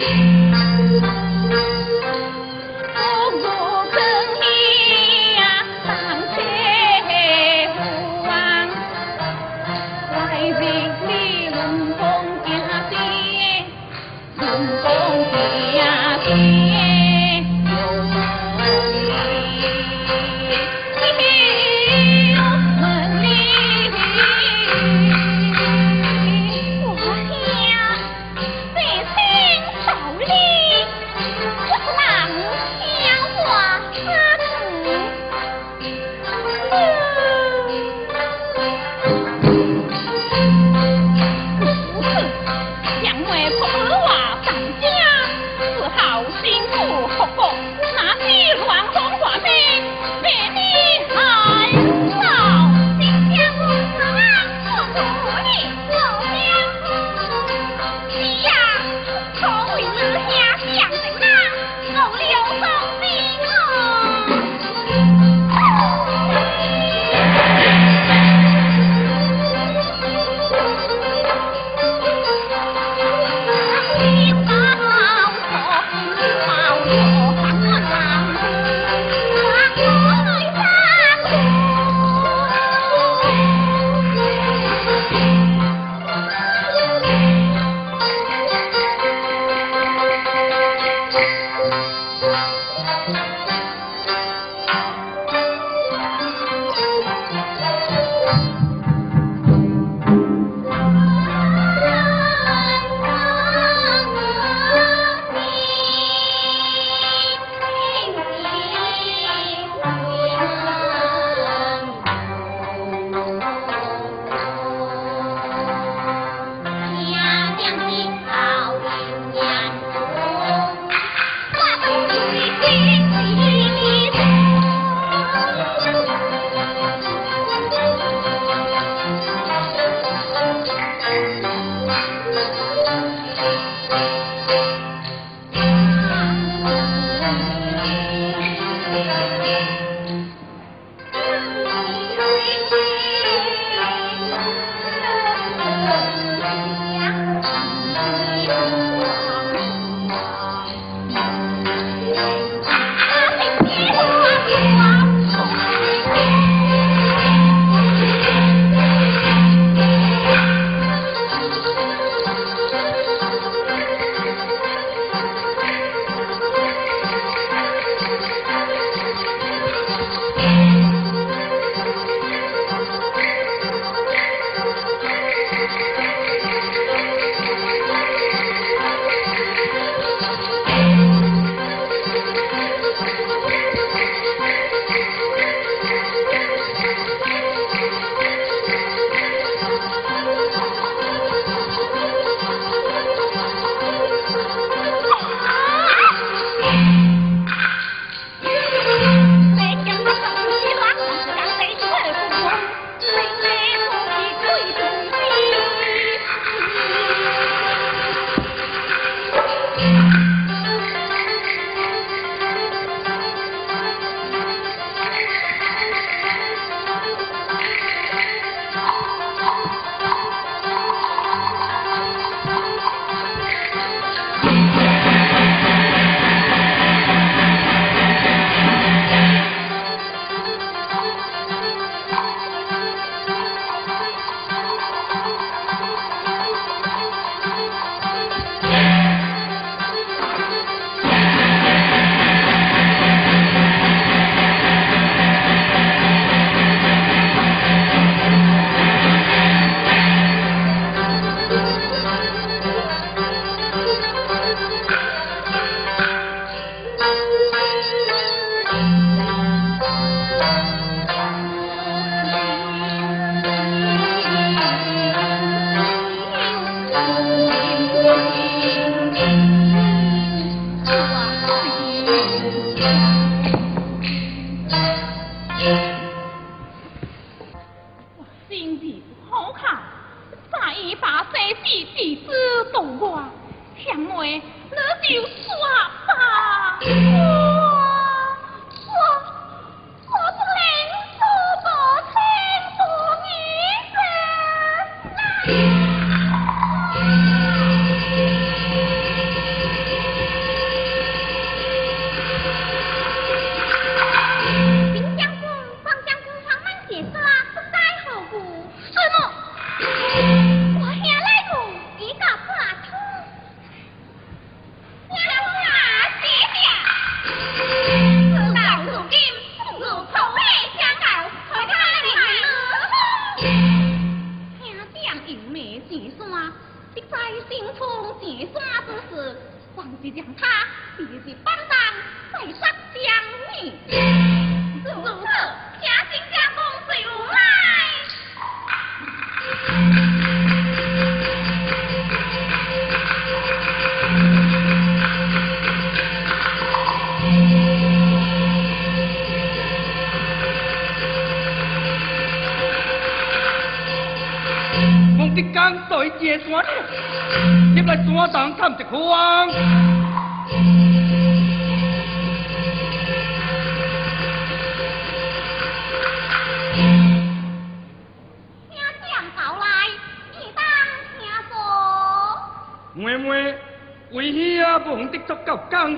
Thank you.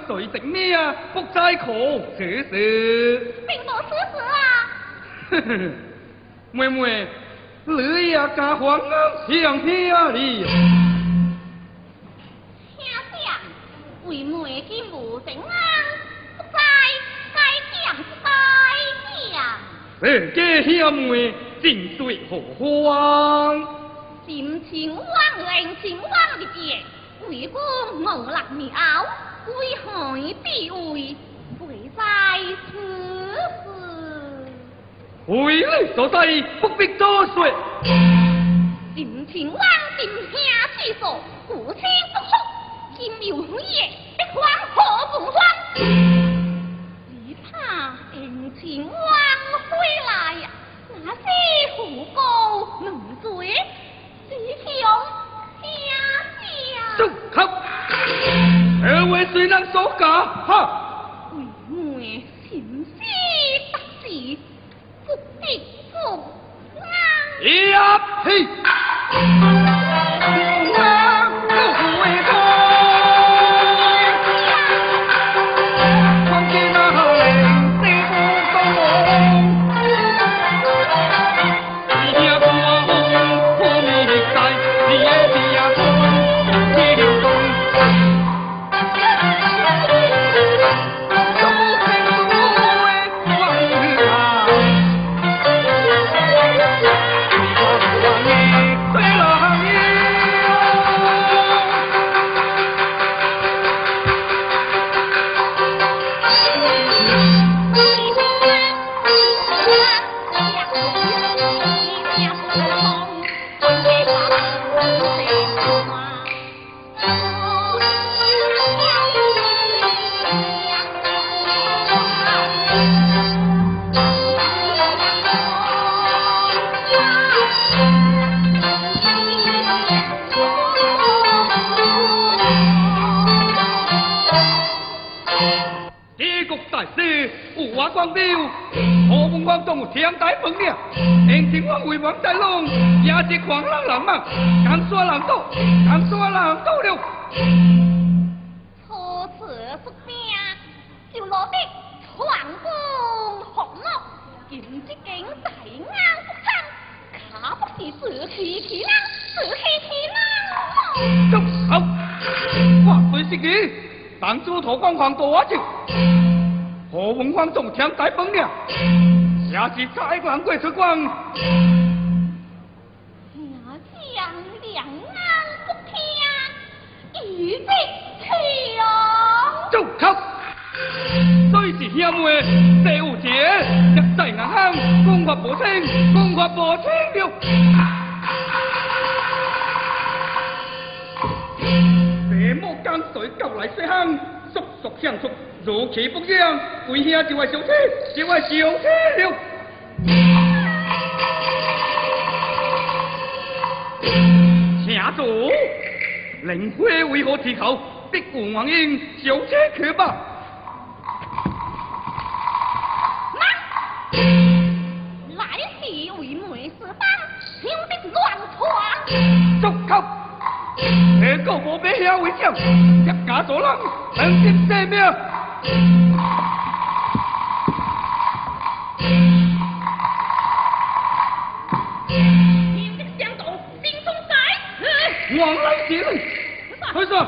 谁食咩啊？福斋可此事，并无此事啊！妹妹，你也家黄啊，想听啊你。兄长，为妹今无成安，福斋该讲该讲。哎，这兄妹真对何方？心情往人情往的别，为公我立苗。为何必为为在此事？为你所在，不必多说。今情郎今兄之所，父亲不福，今有也必还何不还？只怕恩情王回来呀，那些虎高能罪，弟兄下下。住口！二位谁能所假？哈！为妹心思得志，不必负安。呀嘿！有你，当初土光皇多少何文皇总天大本领，也是才人过出关。下将两岸不听，一直强。走，靠！虽是兄妹，这有节，一在硬汉，讲话无清，讲话无清了。水交来水乡，速速相速，如其不将，为兄就会小车，就会小车了。请主，灵辉为何提口？逼故王英小车去吧。来是为媒事当，休得乱闯。足球，这个无比遐为将，一家做人，能接性命。休得相斗，心中在。王来接令，快说。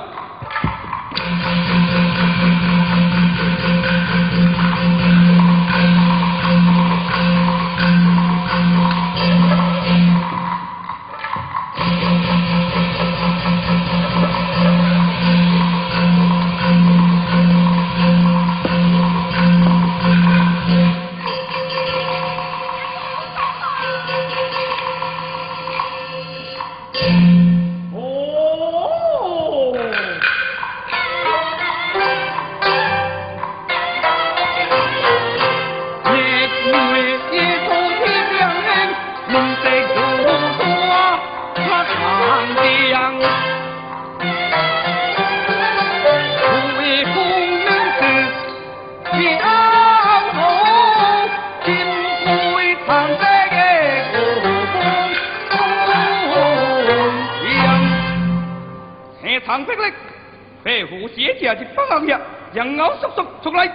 佩服写家的帮行下，让我速速出来。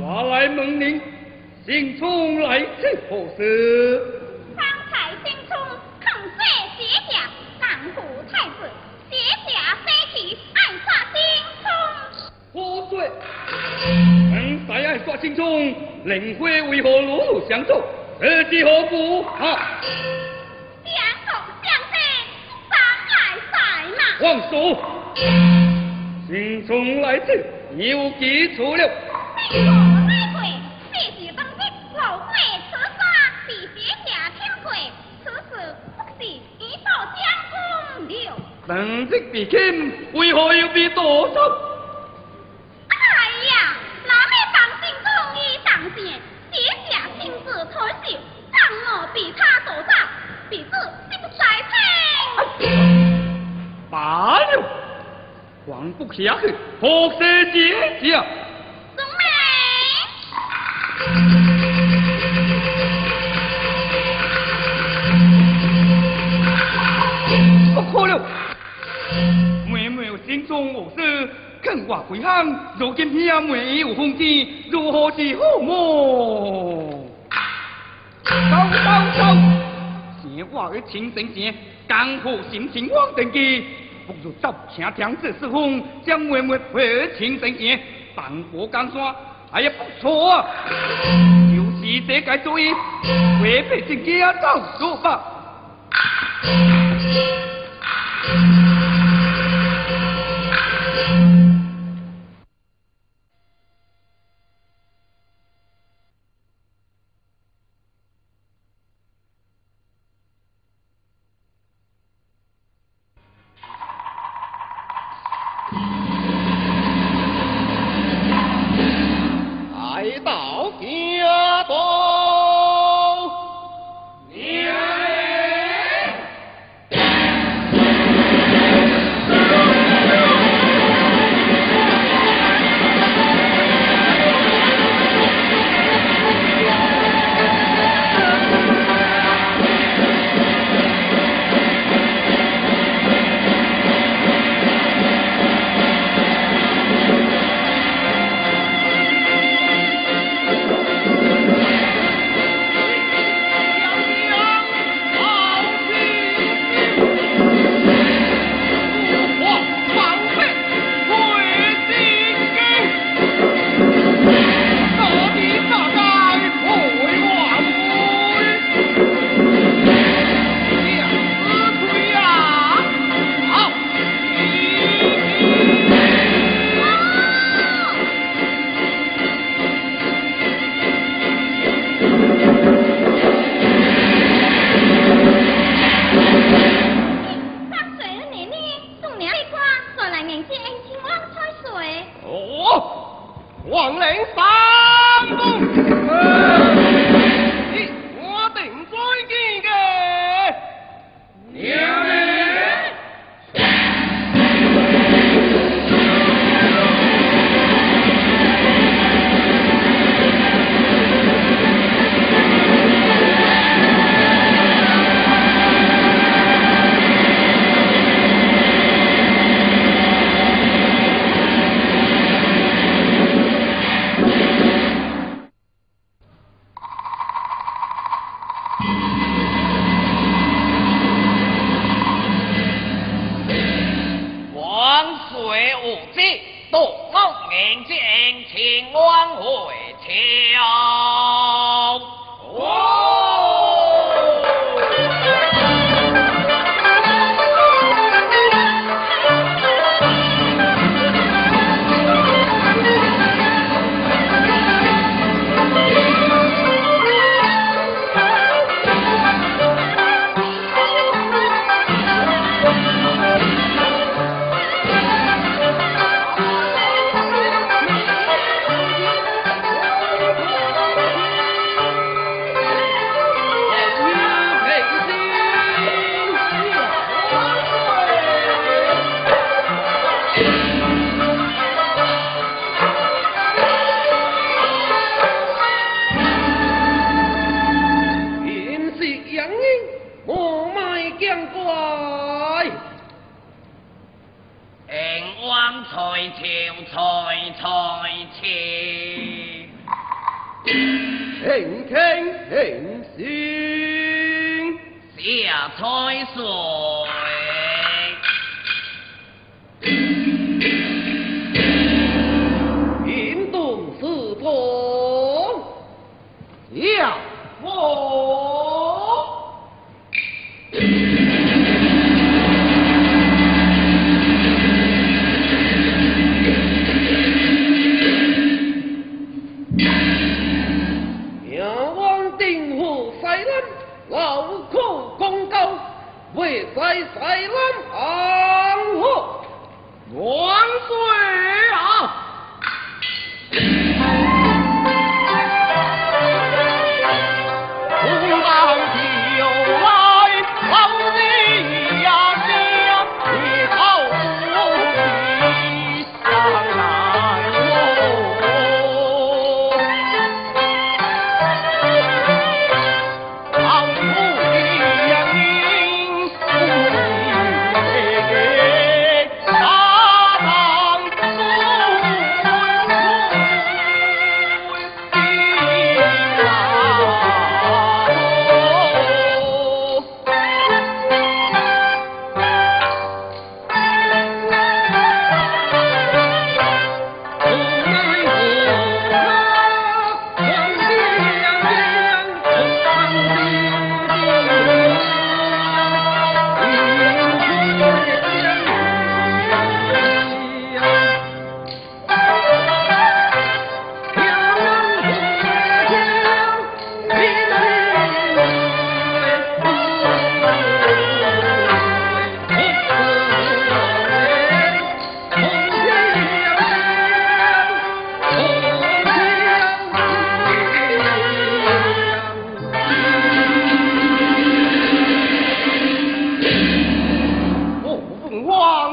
话来问您，姓冲来自何事？本在爱耍星冲，令辉为何如露相助？这是何故？啊！相国相争，三来赛马。王叔，心中来自有几处了？飞过来回，飞是当日老贵此杀，被写下天贵，此事不是一道江空了。本日被擒，为何又被夺走？罢了，还不下去，何事结下？宗美。不可了！妹妹有心中无事，肯话回乡，如今偏妹有风机，如何是好么？走走走！现我的亲生前，江湖心情往定机，不如走听听这四风，将妹妹陪亲生前，荡过江山，哎呀不错啊！就是这个主意，回北京家走说吧。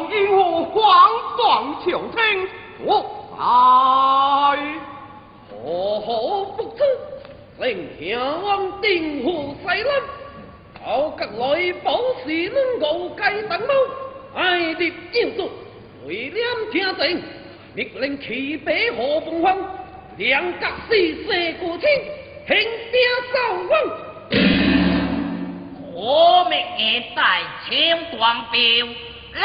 王皇上求听，我何何不知，令王定乎西冷，好格来保持两个该等路，爱的应住，为了听定，命令骑北何凤凰，两甲四射过天，轻点扫王。我命一代千光标。咱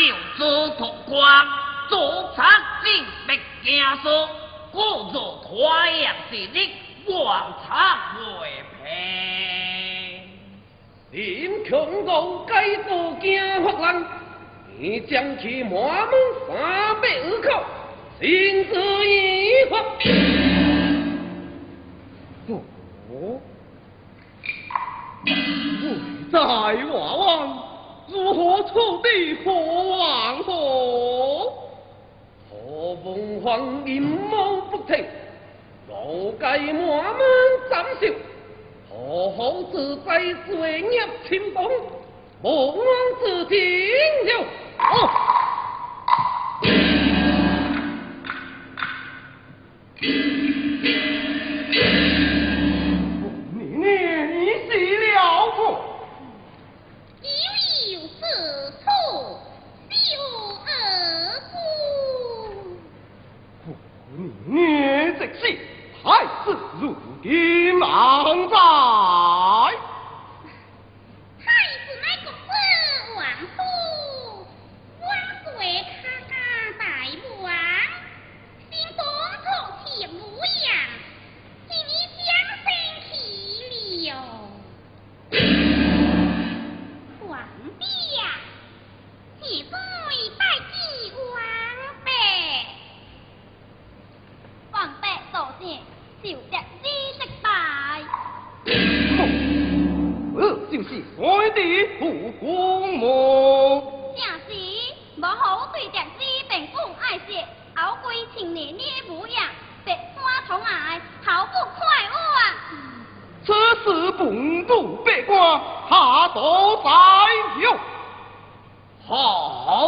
要做土官，做贼心不惊说，故作花样是你王产未平。林琼公该做惊人，你将其满门三百二口，心知一发。不、不在娃娃。如何处的何王何？何凤凰阴谋不停，罗盖满门斩首，何好自在罪孽轻重，不枉自尽了。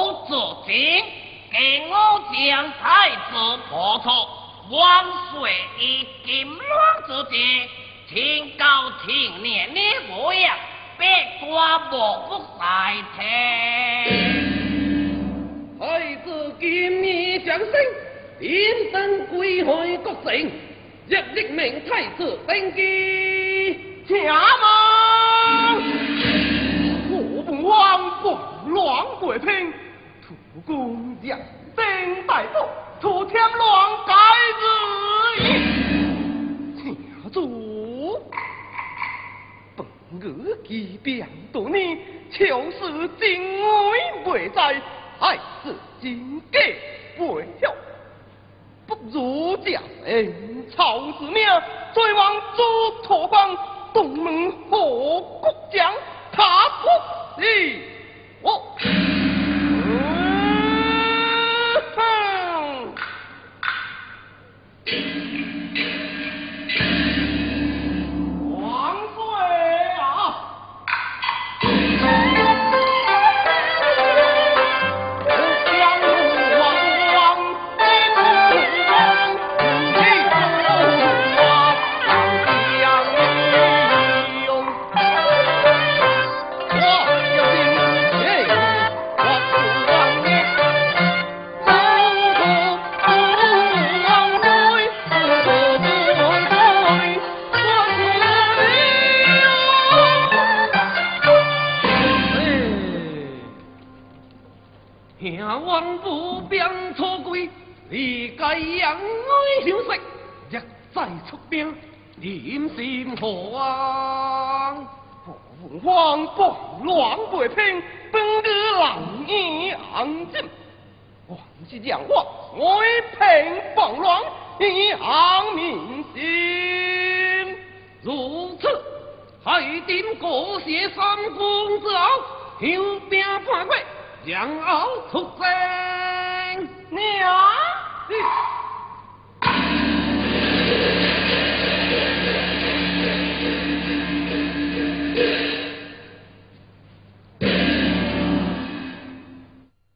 王子给我将太子破除万岁一见王子敬请告天念念不要别挂我不在听。太子给你降生天生归海国成日日命太子登基加盟我不乱国拼公将兵歹步，徒天乱改之意。请主，本月几变多年，求是真爱未在，爱是真假未晓？不如将曹子命，再望诸托邦东门何国将，他出是我。